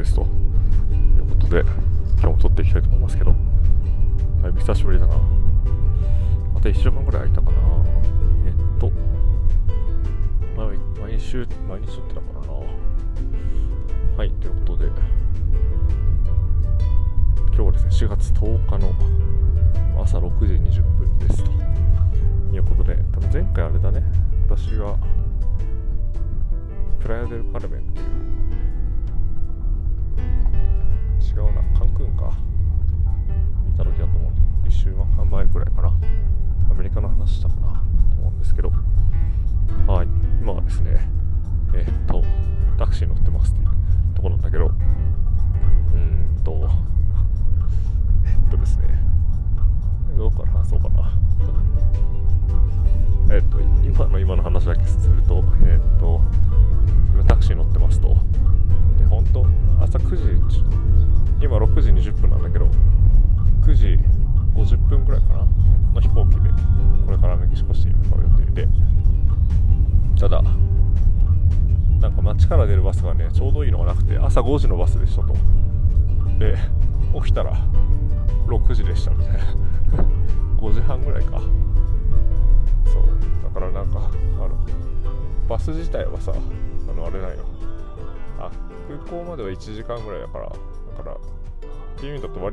ですということで今日も撮っていきたいと思いますけどだいぶ久しぶりだな。また1週間ぐらい空いたかな。えっと毎毎週毎日撮ってたからな。はいということで今日はですね4月10日の朝6時20分ですと。いうことで多分前回あれだね。私がプライアデル・カルメンっていう違うな。カンクンか。見た時だと思う。んで1週間前くらいかな。アメリカの話したかな。と思うんですけど。はい。今はですね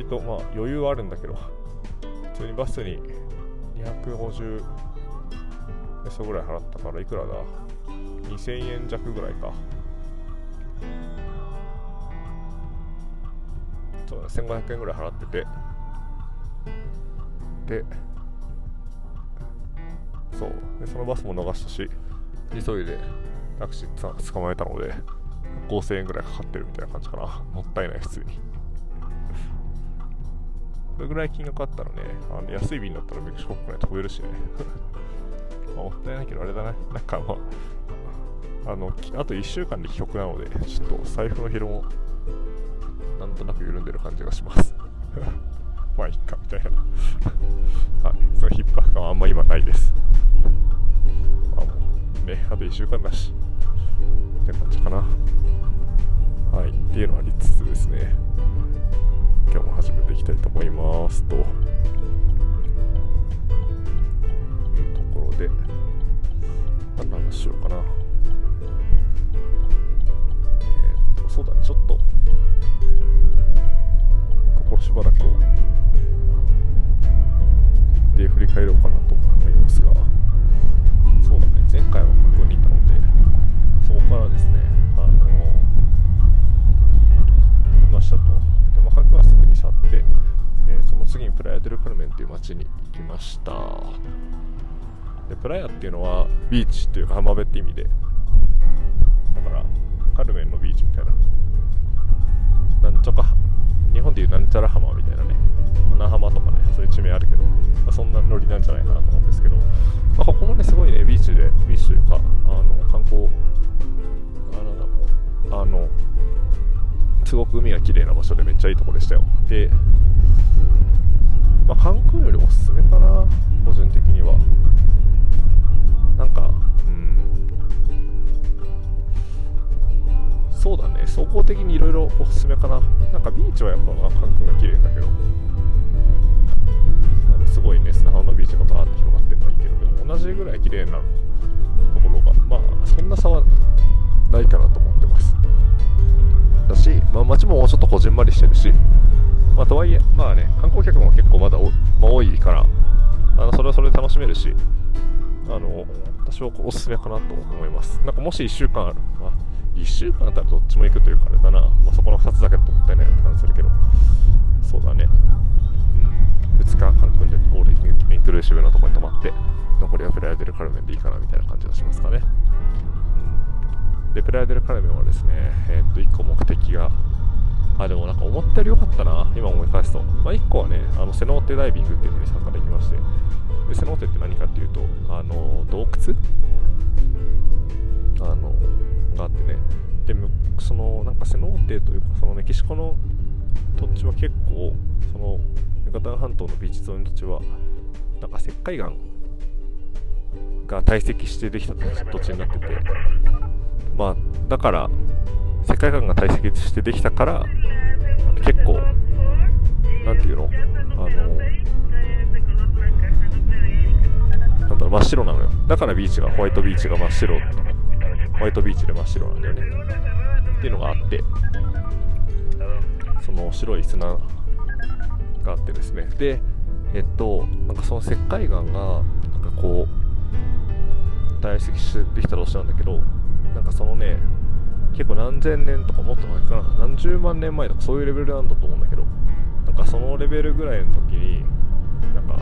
とまあ余裕はあるんだけど普通にバスに250ペソぐらい払ったからいくらだ？2000円弱ぐらいか。そうだ1500円ぐらい払ってて。でそうでそのバスも逃したし急いでタクシー捕まえたので5000円ぐらいかかってるみたいな感じかな。もったいない普通に。どれぐらい金額あったらねあの安い便だったらメキシコ国内飛べるしね。まあ、もったいないけどあれだねなんかまああのあと1週間で帰国なのでちょっと財布のひろもなんとなく緩んでる感じがします。まあいっかみたいな。はいその逼迫感はあんま今ないです。まあもうねあと1週間だしって感じかな。はいっていうのはありつつですね。今日も始めていきたいと思いますと。綺麗な場所でめっちゃいいとこでしたよ。で、まあ、カンクンよりおすすめかな個人的には。なんかうん。そうだね総合的にいろいろおすすめかな。なんかビーチはやっぱカンクンが綺麗だけど。すごいね砂浜のビーチがバーって広がってるのはいいけどでも同じぐらい綺麗なところがまあそんな差はないかなと思ってます。だし、まあ、街ももうちょっとこじんまりしてるしまあとはいえまあね観光客も結構まだ、まあ、多いからあのそれはそれで楽しめるしあの私はおすすめかなと思います。なんかもし1週間ある、まあ、1週間だったらどっちも行くというかあれだな、まあ、そこの2つだけだともったいないよって感じするけど。そうだね。うん。2日カンクンでオールインクルーシブなところに泊まって残りはプライデル・カルメンでいいかなみたいな感じがしますかね、でプライデル・カルメンはですねえー、っと1個目的があでもなんか思ったより良かったな今思い返すと、まあ、1個はねあのセノーテダイビングっていうのに参加できまして。でセノーテって何かっていうとあの洞窟？あのがあってね。でそのなんかセノーテというかそのメキシコの土地は結構そのユカタン半島のビーチ沿いの土地はなんか石灰岩が堆積してできた土地になってて。まあだから世界観が堆積してできたから結構なんていうの？あのなんだろう真っ白なのよ。だからビーチがホワイトビーチが真っ白。ホワイトビーチで真っ白なんだよね。っていうのがあって。その白い砂があってですね。でえっとなんかその石灰岩がなんかこう堆積してできたとしてなんだけどなんかそのね結構何千年とかもっと前かな。何十万年前とかそういうレベルなんだと思うんだけど。なんかそのレベルぐらいの時になんかこ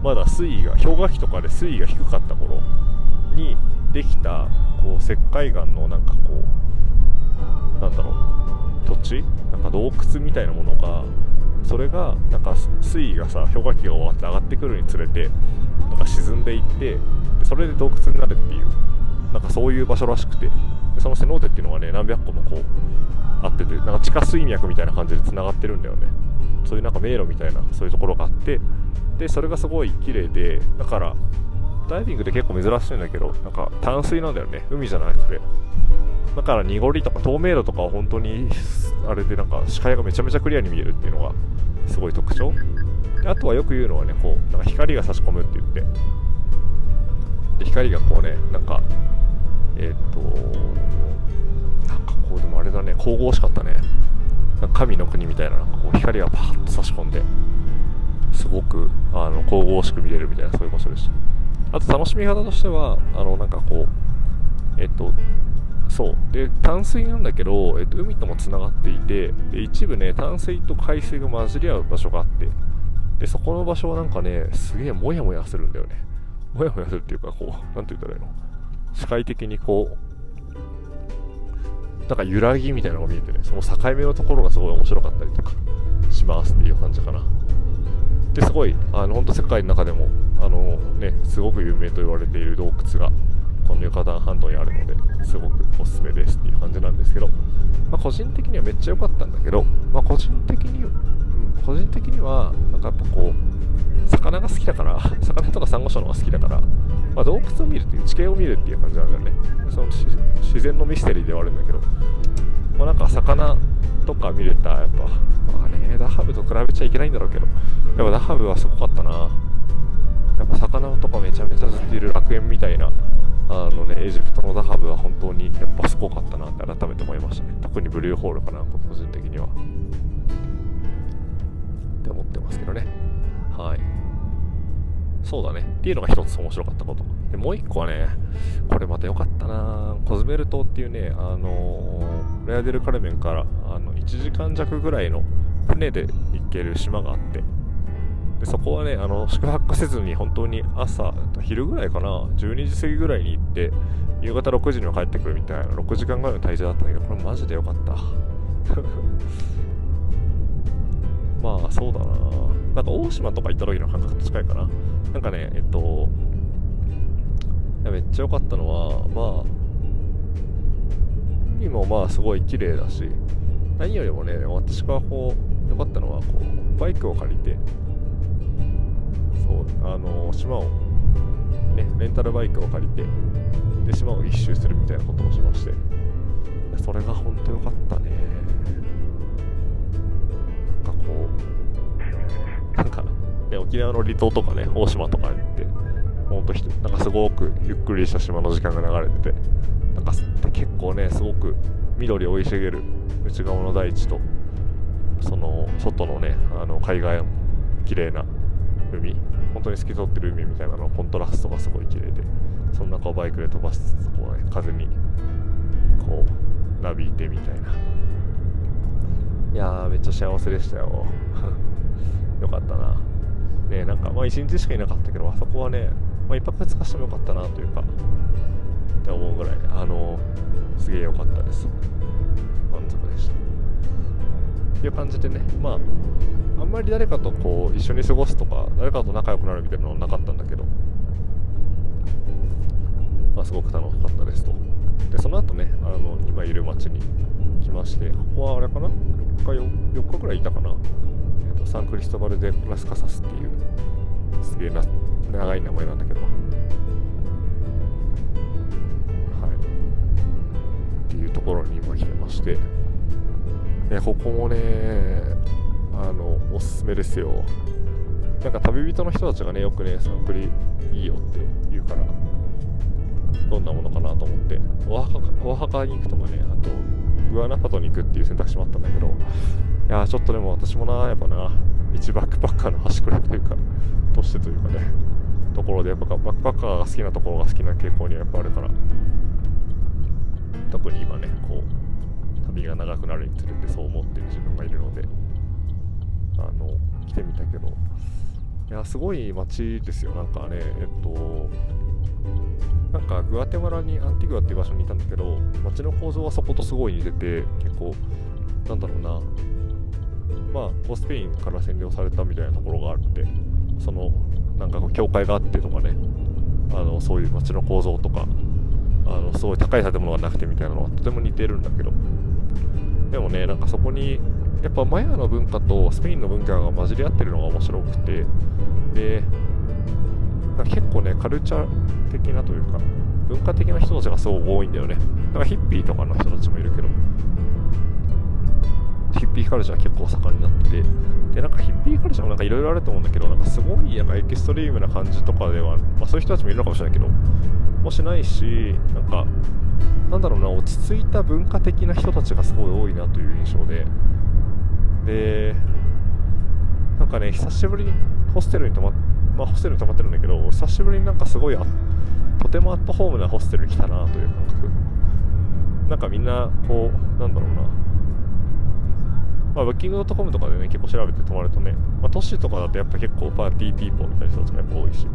うまだ水位が氷河期とかで水位が低かった頃にできたこう石灰岩のなんかこうなんだろう土地？なんか洞窟みたいなものがそれがなんか水位がさ氷河期が終わって上がってくるにつれてなんか沈んでいってそれで洞窟になるっていうなんかそういう場所らしくて。そのセノーテっていうのはね何百個もこうあっててなんか地下水脈みたいな感じでつながってるんだよね。そういうなんか迷路みたいなそういうところがあって。でそれがすごい綺麗でだからダイビングで結構珍しいんだけどなんか淡水なんだよね。海じゃなくて。だから濁りとか透明度とかは本当にあれでなんか視界がめちゃめちゃクリアに見えるっていうのがすごい特徴。であとはよく言うのはねこうなんか光が差し込むって言って。で光がこうねなんかえっ、となんかこうでもあれだね神々しかったね。神の国みたいななんかこう光がパーッと差し込んですごくあの神々しく見れるみたいなそういう場所でした。あと楽しみ方としてはあのなんかこうえっ、とそう。で淡水なんだけど、えっと、海ともつながっていてで一部ね淡水と海水が混じり合う場所があってでそこの場所はなんかねすげえモヤモヤするんだよね。モヤモヤするっていうかこう何て言ったらいいの？視界的にこうなんか揺らぎみたいなのが見えてねその境目のところがすごい面白かったりとかしますっていう感じかな。ですごいあの本当世界の中でもあのねすごく有名と言われている洞窟がこのユカタン半島にあるのですごくおすすめですっていう感じなんですけど、まあ、個人的にはめっちゃ良かったんだけど、まあ、個人的に、うん、個人的にはなんかやっぱこう魚が好きだから魚とかサンゴ礁の方が好きだから、まあ、洞窟を見るっていう地形を見るっていう感じなんだよねその自然のミステリーではあるんだけど、まあ、なんか魚とか見れたやっぱまあねダハブと比べちゃいけないんだろうけどやっぱダハブはすごかったなやっぱ魚とかめちゃめちゃずっといる楽園みたいなあのね、エジプトのダハブは本当にやっぱすごかったなって改めて思いましたね。特にブルーホールかな、個人的には。って思ってますけどね。はい。そうだね。っていうのが一つ面白かったこと。で、もう一個はね、これまた良かったな。コズメル島っていうね、あのー、レアデルカルメンからあの1時間弱ぐらいの船で行ける島があって、でそこはねあの宿泊せずに本当に朝昼ぐらいかな。12時過ぎぐらいに行って夕方6時には帰ってくるみたいな。6時間ぐらいの滞在だったんだけどこれマジでよかった。まあそうだな。なんか大島とか行った時の感覚と近いかな。なんかねえっとめっちゃ良かったのはまあ海もまあすごい綺麗だし何よりもね私がこう良かったのはこうバイクを借りてそうあの島をねレンタルバイクを借りてで島を一周するみたいなことをしまして。それが本当良かったね。ね沖縄の離島とかね大島とか行ってほんとなんかすごくゆっくりした島の時間が流れててなんか結構ねすごく緑生い茂る内側の大地とその外のねあの海岸綺麗な海本当に透き通ってる海みたいなのコントラストがすごい綺麗でその中をバイクで飛ばしつつこう、ね、風にこうなびいてみたいな。いやーめっちゃ幸せでしたよ。よかったな。ねなんかまあ1日しかいなかったけどあそこはね、まあ、1泊2日してもよかったなというかって思うぐらいあの、すげえ良かったです。満足でした。っていう感じでねまああんまり誰かとこう一緒に過ごすとか誰かと仲良くなるみたいなのはなかったんだけど、まあ、すごく楽しかったですと。でその後ねあの今いる町に来ましてここはあれかな？4日 4, 日ぐらいいたかな、と、サンクリストバル・デ・ラスカサスっていうすげえな長い名前なんだけど。はい。っていうところに今来てまして。でここもねあのおすすめですよ。なんか旅人の人たちがねよくねサンプリいいよって言うからどんなものかなと思って。オアハカに行くとかねあとグアナファトに行くっていう選択肢もあったんだけど。いやちょっとでも私もなやっぱな一バックパッカーの端くれというかとしてというかねところでやっぱバックパッカーが好きなところが好きな傾向にはやっぱあるから特に今ねこう旅が長くなるにつれてそう思ってる自分がいるのであの来てみたけどいやすごい街ですよ。なんかねえっとなんかグアテマラにアンティグアっていう場所にいたんだけど街の構造はそことすごい似てて結構なんだろうなまあスペインから占領されたみたいなところがあってそのなんかこう教会があってとかね。あのそういう街の構造とか。あのすごい高い建物がなくてみたいなのはとても似てるんだけど。でもねなんかそこにやっぱマヤの文化とスペインの文化が混じり合ってるのが面白くて。で結構ねカルチャー的なというか文化的な人たちがすごく多いんだよね。だからヒッピーとかの人たちもいるけど。ヒッピーカルチャー結構盛んになってでなんかヒッピーカルチャーもなんかいろいろあると思うんだけどなんかすごいなんかエキストリームな感じとかでは、まあ、そういう人たちもいるのかもしれないけどもしないしなんかなんだろうな落ち着いた文化的な人たちがすごい多いなという印象で。でなんかね久しぶりにホステルに泊まっまあ、ホステルに泊まってるんだけど久しぶりになんかすごいとてもアットホームなホステルに来たなという感覚。なんかみんなこうなんだろうなまあ、ブッキングドットコムとかでね、結構調べて泊まるとね、まあ、都市とかだとやっぱ結構 party people みたいな人たちがやっぱ多いし、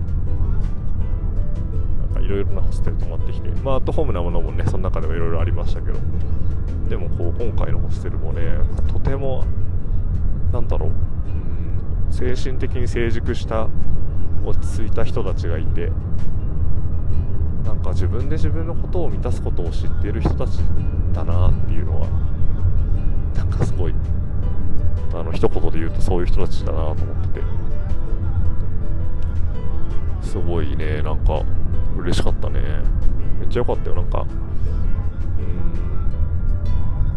なんかいろいろなホステル泊まってきて、まあ、アットホームなものもね、その中でもいろいろありましたけど、でもこう、今回のホステルもね、とても、なんだろう、うん、精神的に成熟した落ち着いた人たちがいてなんか自分で自分のことを満たすことを知っている人たちだなっていうのはなんかすごいあの一言で言うとそういう人たちだなと思ってて。すごいねなんか嬉しかったね。めっちゃ良かったよなんか。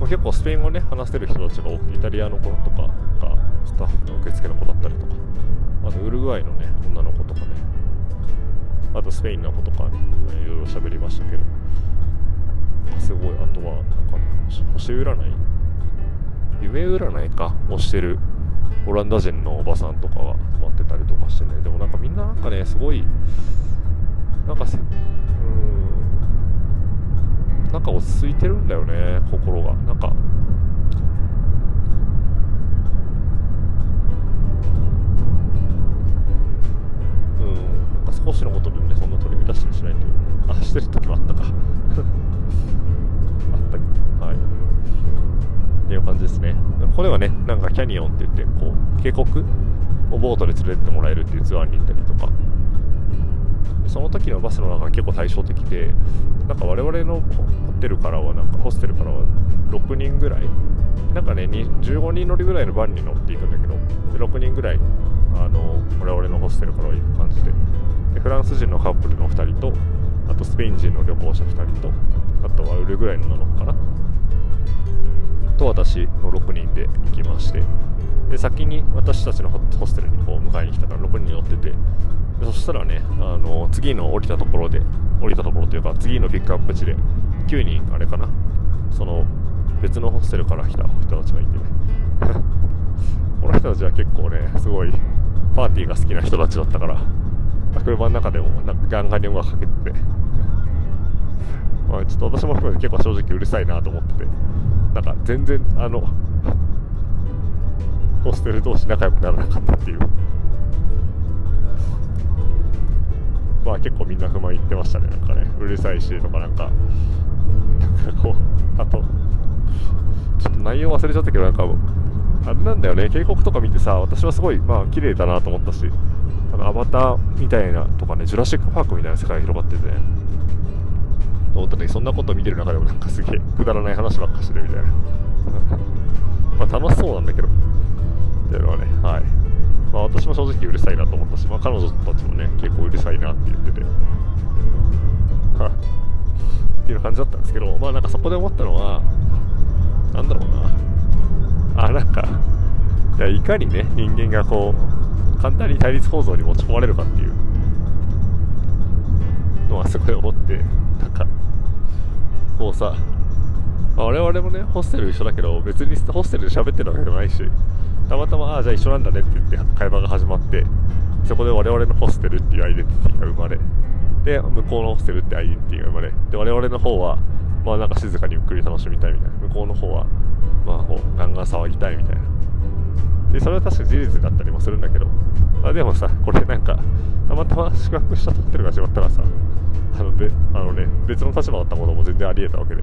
うん。結構スペイン語ね話せる人たちが多くてイタリアの子とかがスタッフの受付の子だったりとか。あとウルグアイのね女の子とかね。あとスペインの子とかいろいろ喋りましたけど。すごいあとはなんか、星占い夢占いか？をしてる。オランダ人のおばさんとかが泊まってたりとかしてね。でもなんかみんななんかねすごいなんかせうんなんか落ち着いてるんだよね心が。なんかうんなんか少しのことでもねそんな取り乱したりしないというあしてる時もあったか。あったけはい。っていう感じですね。これはねなんかキャニオンって言ってこう渓谷をボートで連れてってもらえるっていうツアーに行ったりとか。その時のバスの中が結構対照的でなんか我々のホテルからはなんかホステルからは6人ぐらいなんかね15人乗りぐらいのバンに乗っていくんだけど6人ぐらいあの我々のホステルからは行く感じで。でフランス人のカップルの2人とあとスペイン人の旅行者2人とあとはウルグライの7のかな。と私の6人で行きましてで先に私たちのホステルにこう迎えに来たから6人乗っててそしたらねあの次の降りたところで降りたところというか次のピックアップ地で9人あれかなその別のホステルから来た人たちがいてね。この人たちは結構ねすごいパーティーが好きな人たちだったから車の中でもなんかガンガンに音楽かけてて。まあちょっと私も含めて結構正直うるさいなと思ってて。なんか全然あのホステル同士仲良くならなかったっていう。まあ結構みんな不満言ってましたねなんかね。うるさいしとかなんか。なんかこうあとちょっと内容忘れちゃったけどなんかあれなんだよね。渓谷とか見てさ私はすごいまあ綺麗だなと思ったしアバターみたいなとかねジュラシック・パークみたいな世界が広がっててね。と思った時そんなこと見てる中でもなんかすげえくだらない話ばっかしてるみたいな。まあ楽しそうなんだけど。っていうのはねはい。まあ私も正直うるさいなと思ったし、まあ、彼女たちもね結構うるさいなって言ってて。っ っていう感じだったんですけどまあなんかそこで思ったのはなんだろうな。あなんかいやいかにね人間がこう簡単に対立構造に持ち込まれるかっていうのはすごい思ってこうさ我々もねホステル一緒だけど別にホステルで喋ってるわけでもないしたまたまああじゃあ一緒なんだねって言って会話が始まってそこで我々のホステルっていうアイデンティティが生まれで向こうのホステルってアイデンティティが生まれで我々の方はまあなんか静かにゆっくり楽しみたいみたいな。向こうの方はまあこうガンガン騒ぎたいみたいな。でそれは確か事実だったりもするんだけどあでもさこれなんかたまたま宿泊したホテルが違ったらさあのべあのね別の立場だったことも全然ありえたわけで。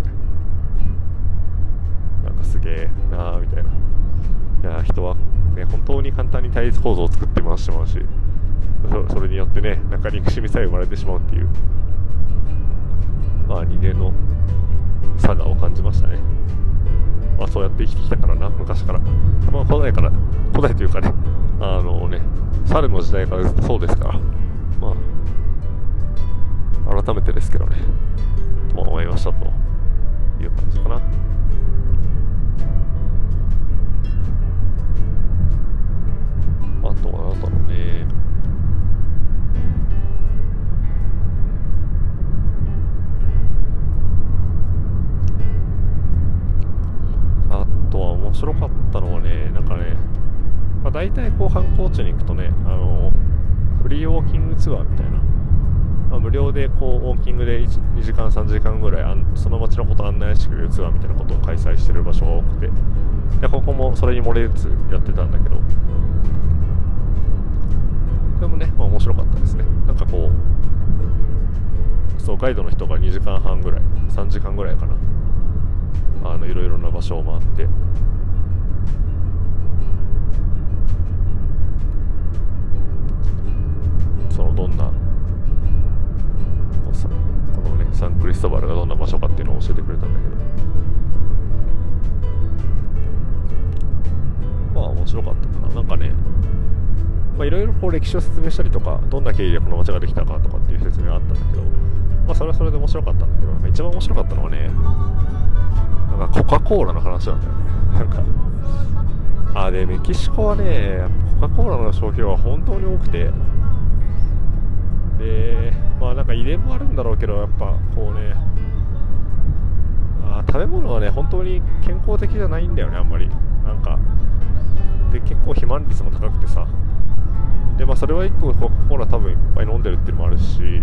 なんかすげえなあみたいな。いや人はね本当に簡単に対立構造を作って回してしまうしそれによってねなんか憎しみさえ生まれてしまうっていう。まあ人間の差がを感じましたねまあそうやって生きてきたからな昔から。まあ古代から古代というかねあのね猿の時代からずっとそうですから。まあ改めてですけどね。と思いましたと。いう感じかな。あとは何だろうね。あとは面白かったのはねなんかね、まあ、大体こう観光地に行くとねあのフリーウォーキングツアーみたいな、まあ、無料でこうウォーキングで2時間3時間ぐらいあんその街のことを案内してくれるツアーみたいなことを開催してる場所が多くて。でここもそれに漏れつやってたんだけど。それもね、まあ、面白かったですね。なんかこうそうガイドの人が2時間半ぐらい3時間ぐらいかな。あのいろいろな場所を回って。そのどんなサンクリストバルがどんな場所かっていうのを教えてくれたんだけど。まあ面白かったかな。なんかねいろいろこう歴史を説明したりとかどんな経緯でこの街ができたかとかっていう説明があったんだけどまあそれはそれで面白かったんだけど一番面白かったのはねなんかコカ・コーラの話なんだよね。なんかあでメキシコはねコカ・コーラの消費は本当に多くて。でまあなんか遺伝もあるんだろうけどやっぱこうね。あ食べ物はね本当に健康的じゃないんだよねあんまり。なんか。で結構肥満率も高くてさ。でまあそれは1個コカ・コーラ多分いっぱい飲んでるっていうのもあるし。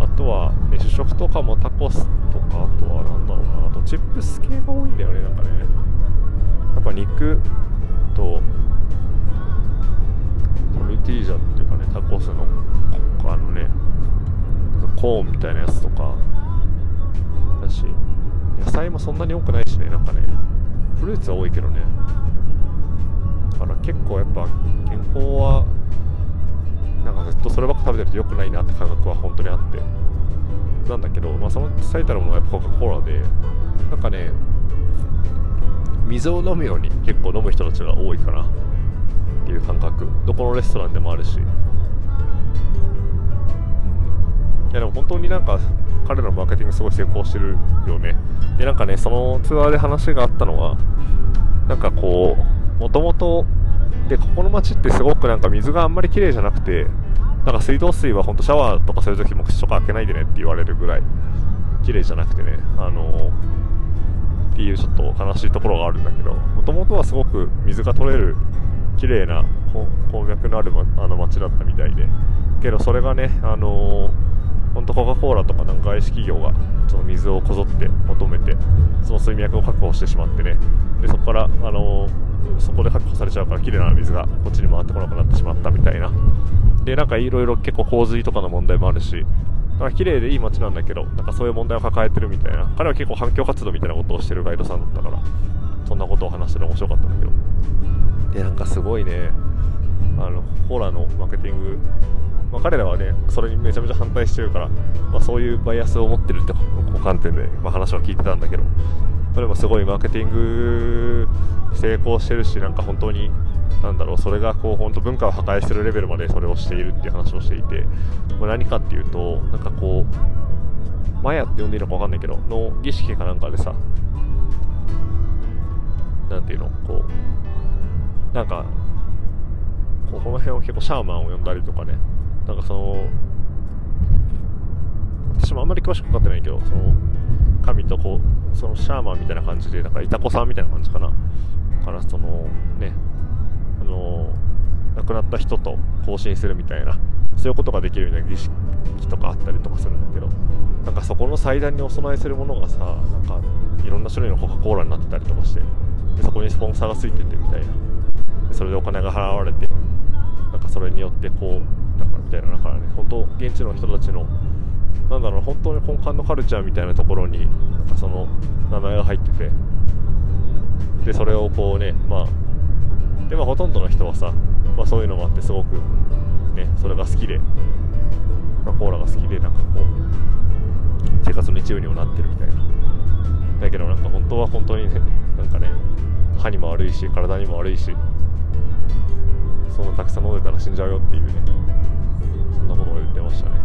あとは、ね、主食とかもタコスとかあとはなんだろうな。あとチップス系が多いんだよねなんかね。やっぱ肉とトルティージャっていうかねタコスのあのねコーンみたいなやつとか。だし野菜もそんなに多くないしねなんかね。フルーツは多いけどね。だから結構やっぱ健康はなんかずっとそればっか食べてると良くないなって感覚は本当にあって。なんだけど、まあ、その最たるものはやっぱコカ・コーラでなんかね水を飲むように結構飲む人たちが多いかな。っていう感覚。どこのレストランでもあるし、いやでも本当になんか彼らのマーケティングすごい成功してるよね。でなんかねそのツアーで話があったのはなんかこうもともとでここの町ってすごくなんか水があんまり綺麗じゃなくてなんか水道水は本当シャワーとかそういう時も口とか開けないでねって言われるぐらい綺麗じゃなくてねあのー、っていうちょっと悲しいところがあるんだけどもともとはすごく水が取れる綺麗な鉱脈のある、あの町だったみたいで。けどそれがねあのー本当コカ・コーラとかなんか外資企業がその水をこぞって求めてその水脈を確保してしまってね。でそこから、あのー、そこで確保されちゃうから綺麗な水がこっちに回ってこなくなってしまったみたいな。でなんかいろいろ結構洪水とかの問題もあるしだか綺麗でいい街なんだけどなんかそういう問題を抱えてるみたいな。彼は結構反響活動みたいなことをしてるガイドさんだったからそんなことを話してて面白かったんだけど。でなんかすごいねあのコーのマーケティングまあ、彼らはねそれにめちゃめちゃ反対してるから、まあ、そういうバイアスを持ってるって観点で、まあ、話は聞いてたんだけどそれもすごいマーケティング成功してるしなんか本当になんだろうそれがこう本当文化を破壊してるレベルまでそれをしているっていう話をしていて、まあ、何かっていうとなんかこうマヤって呼んでいいのか分かんないけどの儀式かなんかでさなんていうのこうなんかこの辺を結構シャーマンを呼んだりとかねなんかその私もあんまり詳しく分かってないけどその神とこうそのシャーマンみたいな感じでなんかいた子さんみたいな感じかなからそのねあの亡くなった人と交信するみたいな そういうことができるような儀式とかあったりとかするんだけどなんかそこの祭壇にお供えするものがさなんかいろんな種類のコカ・コーラになってたりとかしてでそこにスポンサーがついててみたいな。それでお金が払われてなんかそれによってこうみたいなだからね本当現地の人たちのなんだろう本当に根幹のカルチャーみたいなところになんかその名前が入ってて。でそれをこうねまあでもほとんどの人はさ、まあ、そういうのもあってすごくねそれが好きでコーラが好きでなんかこう生活の一部にもなってるみたいな。だけどなんか本当は本当にねなんかね歯にも悪いし体にも悪いしそんなたくさん飲んでたら死んじゃうよっていうね。ましたね。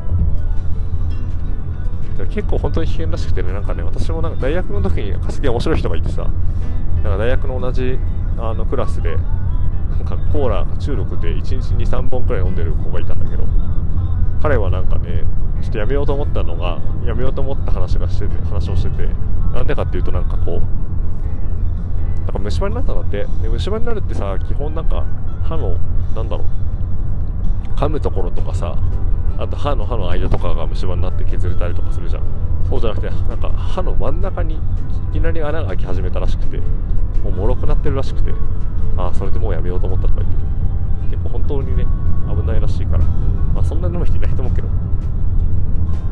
結構本当に危険らしくてねなんかね私もなんか大学の時にかすげえ面白い人がいてさなんか大学の同じあのクラスでなんかコーラ中毒で1日に3本くらい飲んでる子がいたんだけど彼はなんかねちょっとやめようと思ったのがやめようと思った話がしてて話をしててなんでかっていうとなんかこうなんか虫歯になったんだって。で虫歯になるってさ基本なんか歯のなんだろう噛むところとかさあと歯の歯の間とかが虫歯になって削れたりとかするじゃん。そうじゃなくてなんか歯の真ん中にいきなり穴が開き始めたらしくてもう脆くなってるらしくてああそれでもうやめようと思ったとか言ってる結構本当にね危ないらしいから。まあそんなに飲む人いないと思うけど。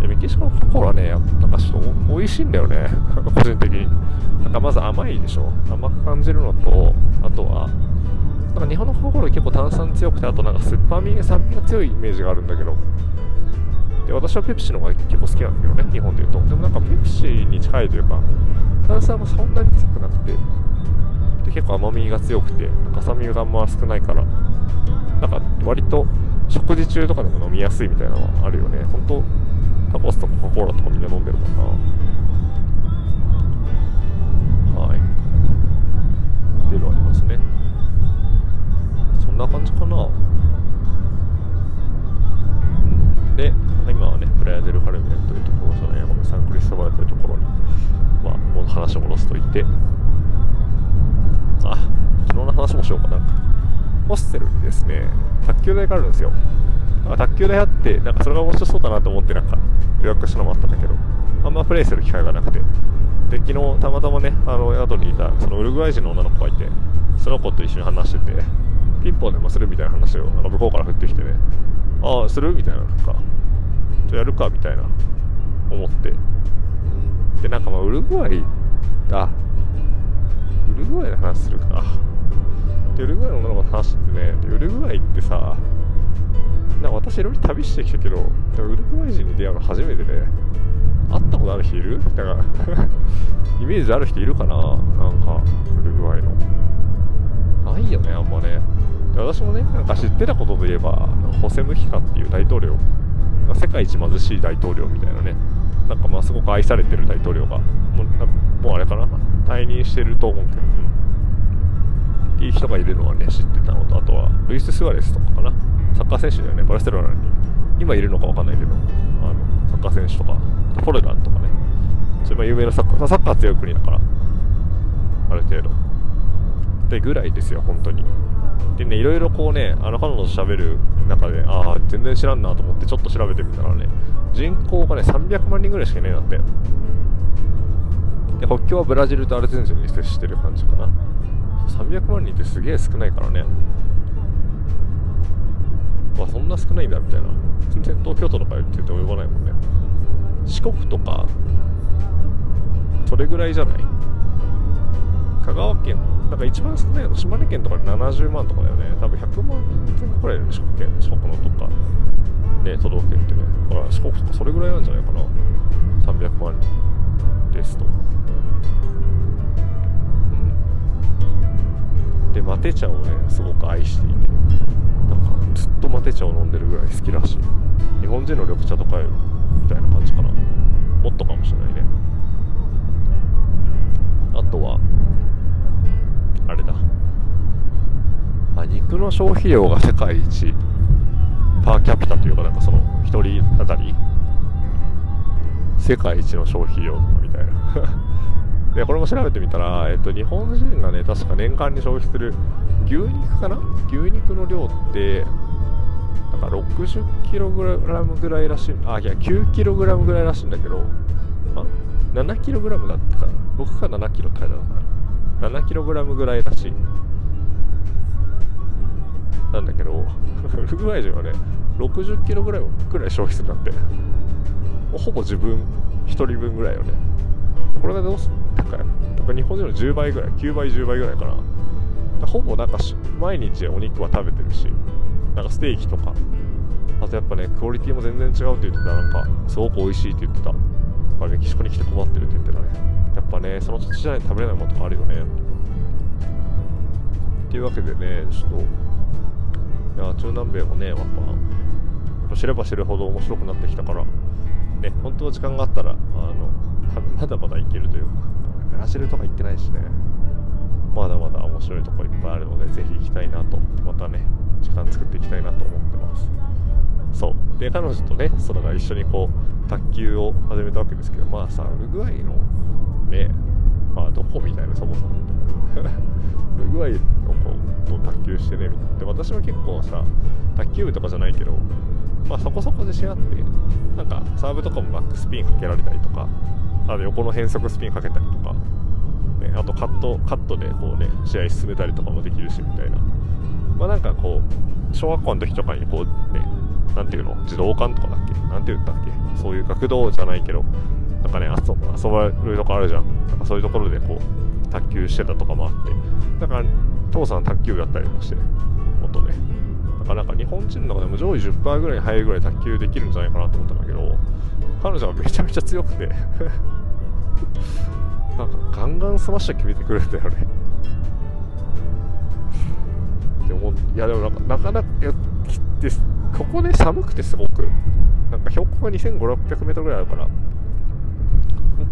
メキシコのコーラねなんかちょっと美味しいんだよね。個人的に。なんかまず甘いでしょ。甘く感じるのとあとはなんか日本のコーラ結構炭酸強くてあとなんか酸っぱみ酸味が強いイメージがあるんだけど。で私はペプシの方が結構好きなんだけどね日本で言うと。でもなんかペプシに近いというか炭酸もそんなに強くなくてで結構甘みが強くて臭みがあんま少ないからなんか割と食事中とかでも飲みやすいみたいなのはあるよね。本当タコスとコカ・コーラとかみんな飲んでるもんな。はい。っていうのありますね。そんな感じかな。今はねプラヤデル・カルメンというところじゃないごめんサンクリストバルというところにまあもう話を戻すといて。あ昨日の話もしようかな。ホステルにですね。卓球台があるんですよ。卓球台あってなんかそれが面白そうだなと思ってなんか予約したのもあったんだけどあんまプレイする機会がなくて。で昨日たまたまねあの宿にいたそのウルグアイ人の女の子がいてその子と一緒に話しててピンポンでもするみたいな話をなんか向こうから降ってきてね。ああするみたいななんかじゃやるかみたいな思って。でなんかまあウルグアイだ。ウルグアイの話するか。でウルグアイの女の子の話してね。ウルグアイってさなんか私いろいろ旅してきたけどウルグアイ人に出会うの初めてで、ね、会ったことある人いる？だから イメージある人いるかな？なんかウルグアイの。ないよねあんまね。私もねなんか知ってたことといえばホセムヒカっていう大統領。世界一貧しい大統領みたいなねなんかまあすごく愛されてる大統領がもうもうあれかな退任してると思うけど、うん、いい人がいるのはね知ってたのとあとはルイス・スアレスとかかな。サッカー選手だよねバルセロナに。今いるのか分かんないけどあのサッカー選手とかフォルダンとかね。一番有名なサッカーサッカー強い国だからある程度。でぐらいですよ本当に。でねいろいろこうねあの彼女と喋る中でああ全然知らんなと思ってちょっと調べてみたらね人口がね300万人ぐらいしかいないなって。で国境はブラジルとアルゼンチンに接してる感じかな。300万人ってすげえ少ないからね。わそんな少ないんだみたいな。全然東京都とか言ってて及ばないもんね。四国とかそれぐらいじゃない？香川県なんか一番少ないの島根県とかで70万とかだよね。多分100万人くらいだよね四国県四国のとかね都道府県ってね。だから四国とかそれぐらいなんじゃないかな。300万ですと。うん。でマテ茶をねすごく愛していて。なんかずっとマテ茶を飲んでるぐらい好きらしい。日本人の緑茶とかみたいな感じかな。もっとかもしれないね。あとはあれだ。あ肉の消費量が世界一パーキャピタというかなんかその1人当たり世界一の消費量みたいな。でこれも調べてみたら、えっと、日本人がね確か年間に消費する牛肉かな？牛肉の量ってなんか 60kg ぐらいらしいあいや 9kg ぐらいらしいんだけど 7kg だったかな？僕が 7kg って書いてある。から 7kg ぐらいらし。いなんだけど ウルグアイ人はね60キロぐらいぐらい消費するんだって。ほぼ自分1人分ぐらいよね。これがどうす高いか日本人の10倍ぐらい9倍10倍ぐらいかな。ほぼなんか毎日お肉は食べてるしなんかステーキとか。あとやっぱねクオリティも全然違うって言ってた。なんかすごく美味しいって言ってた。メキシコに来て困ってるって言ってたね。やっぱねその土地じゃないと食べれないものとかあるよね。っていうわけでねちょっといや中南米もねやっぱやっぱ知れば知るほど面白くなってきたからね本当は時間があったらあの まだまだ行けるというかブラジルとか行ってないしね。まだまだ面白いとこいっぱいあるのでぜひ行きたいなとまたね時間作っていきたいなと思ってます。そう。で彼女とねそれが一緒にこう卓球を始めたわけですけどまあさウルグアイのねまあどこみたいなそもそもみたいなウルグアイの子と卓球してねみたいな。で私は結構さ卓球部とかじゃないけどまあそこそこ自信あってなんかサーブとかもバックスピンかけられたりとかあの横の変則スピンかけたりとか、ね、あとカットカットでこうね試合進めたりとかもできるしみたいな。まあなんかこう小学校の時とかにこうねなんていうの？児童館とかだっけ？なんて言ったっけ？そういう学童じゃないけどなんかね遊遊ばれるとこあるじゃん。なんかそういうところでこう卓球してたとかもあって。だから父さん卓球やったりもしてもっとね。だからなんか日本人の中でも上位10%ぐらいに入るぐらい卓球できるんじゃないかなと思ったんだけど彼女はめちゃめちゃ強くて。なんかガンガンスマッシュ決めてくるんだよね。でもいやでもなかなかいやここね寒くてすごく。なんか標高が2 5 0 0メートルぐらいあるから。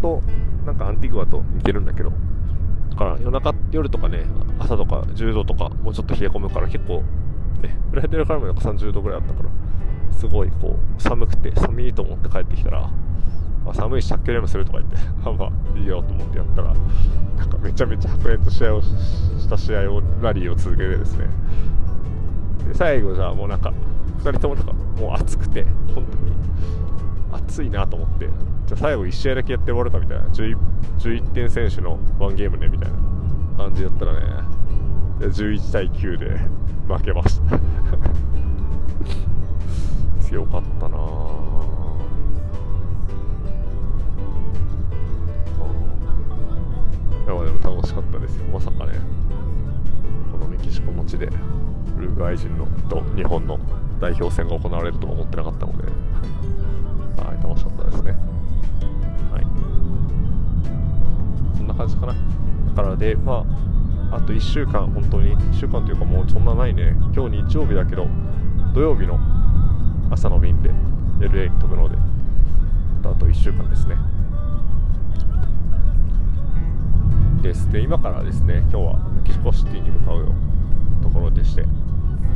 本当なんかアンティグアと似てるんだけど。だから夜中夜とかね朝とか10度とかもうちょっと冷え込むから結構ねブライデルからもなんか30度ぐらいあったからすごいこう寒くて寒いと思って帰ってきたらあ寒いし卓球でもするとか言って あまあいいよと思ってやったらなんかめちゃめちゃ白熱試合をした試合をラリーを続けてですね。で最後じゃあもうなんか2人ともなんかもう暑くて本当に暑いなと思って。じゃ最後1試合だけやって終わるかみたいな。11, 11点選手のワンゲームねみたいな。感じだったらね。11対9で負けました。強かったなでもでも楽しかったですよ。まさかね。このメキシコの地でウルグアイ人のと日本の代表戦が行われるとは思ってなかったので、はい、楽しかったですね。はい。そんな感じかな。だからで、まあ、あと1週間、本当に、1週間というかもうそんなないね。今日日曜日だけど、土曜日の朝の便で LA に飛ぶので、あと1週間ですね。です。で、今からですね、今日はメキシコシティに向かうよところでして、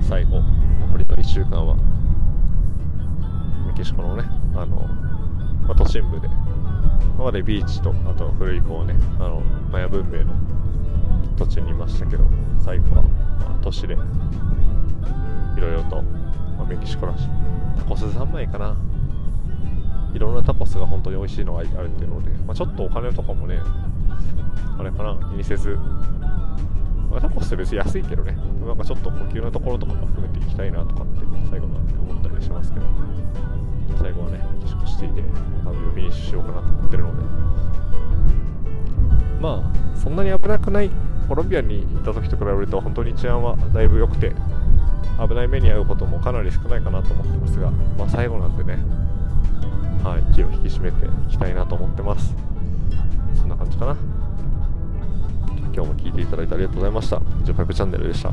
最後残りの1週間はメキシコのねあの、まあ、都心部で今までビーチとあと古いこうねあのマヤ文明の土地にいましたけど最後は、まあ、都市でいろいろと、まあ、メキシコらしいタコス三昧かな。いろんなタコスが本当に美味しいのがあるっていうので、まあ、ちょっとお金とかもねあれかな気にせずまあ、タコスって別に安いけどね、なんかちょっと高級なところとかも含めて行きたいなとかって最後まで思ったりしますけど、最後はね、メキシコシティで旅をフィニッシュしようかなと思ってるので、まあ、そんなに危なくない、コロンビアに行った時と比べると、本当に治安はだいぶ良くて、危ない目に遭うこともかなり少ないかなと思ってますが、まあ、最後なんでね、はい、気を引き締めていきたいなと思ってます。そんな感じかな。今日も聞いていただいてありがとうございました。以上、パイプチャンネルでした。